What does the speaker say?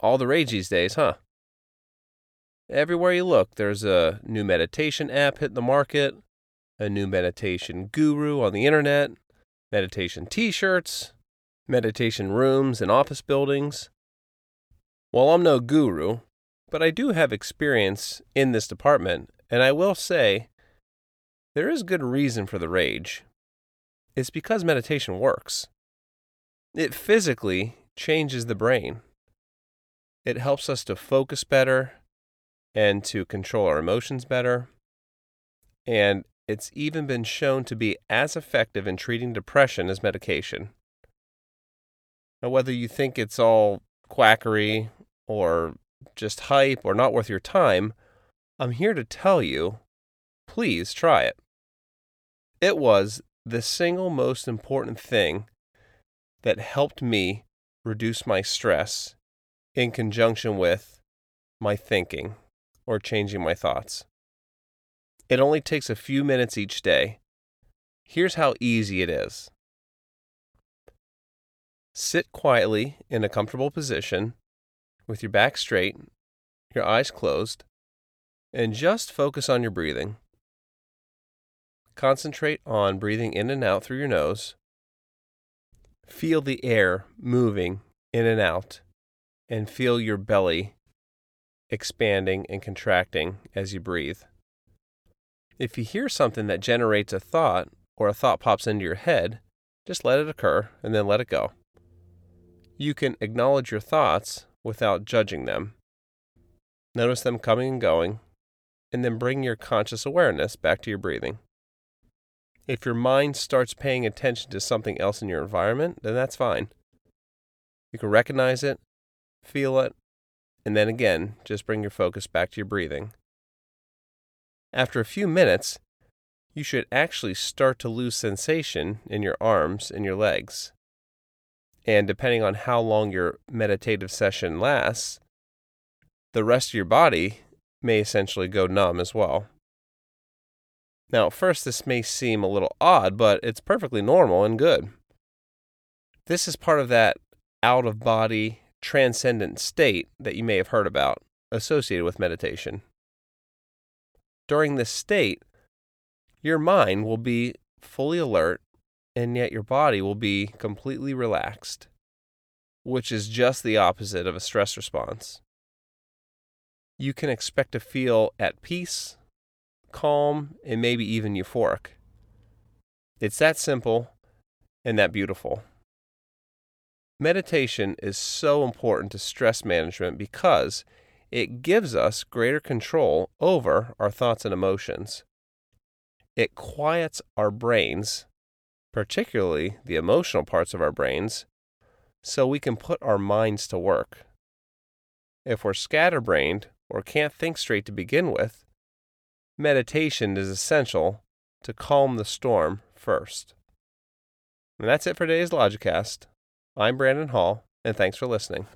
all the rage these days, huh? Everywhere you look, there's a new meditation app hitting the market, a new meditation guru on the internet, meditation t shirts, meditation rooms in office buildings. Well, I'm no guru, but I do have experience in this department, and I will say there is good reason for the rage. It's because meditation works. It physically changes the brain. It helps us to focus better and to control our emotions better. And it's even been shown to be as effective in treating depression as medication. Now, whether you think it's all quackery or just hype or not worth your time, I'm here to tell you please try it. It was the single most important thing that helped me reduce my stress in conjunction with my thinking or changing my thoughts. It only takes a few minutes each day. Here's how easy it is sit quietly in a comfortable position with your back straight, your eyes closed, and just focus on your breathing. Concentrate on breathing in and out through your nose. Feel the air moving in and out, and feel your belly expanding and contracting as you breathe. If you hear something that generates a thought or a thought pops into your head, just let it occur and then let it go. You can acknowledge your thoughts without judging them. Notice them coming and going, and then bring your conscious awareness back to your breathing. If your mind starts paying attention to something else in your environment, then that's fine. You can recognize it, feel it, and then again, just bring your focus back to your breathing. After a few minutes, you should actually start to lose sensation in your arms and your legs. And depending on how long your meditative session lasts, the rest of your body may essentially go numb as well. Now, at first, this may seem a little odd, but it's perfectly normal and good. This is part of that out of body, transcendent state that you may have heard about associated with meditation. During this state, your mind will be fully alert, and yet your body will be completely relaxed, which is just the opposite of a stress response. You can expect to feel at peace, calm, and maybe even euphoric. It's that simple and that beautiful. Meditation is so important to stress management because it gives us greater control over our thoughts and emotions. It quiets our brains, particularly the emotional parts of our brains, so we can put our minds to work. If we're scatterbrained or can't think straight to begin with, meditation is essential to calm the storm first. And that's it for today's Logicast. I'm Brandon Hall, and thanks for listening.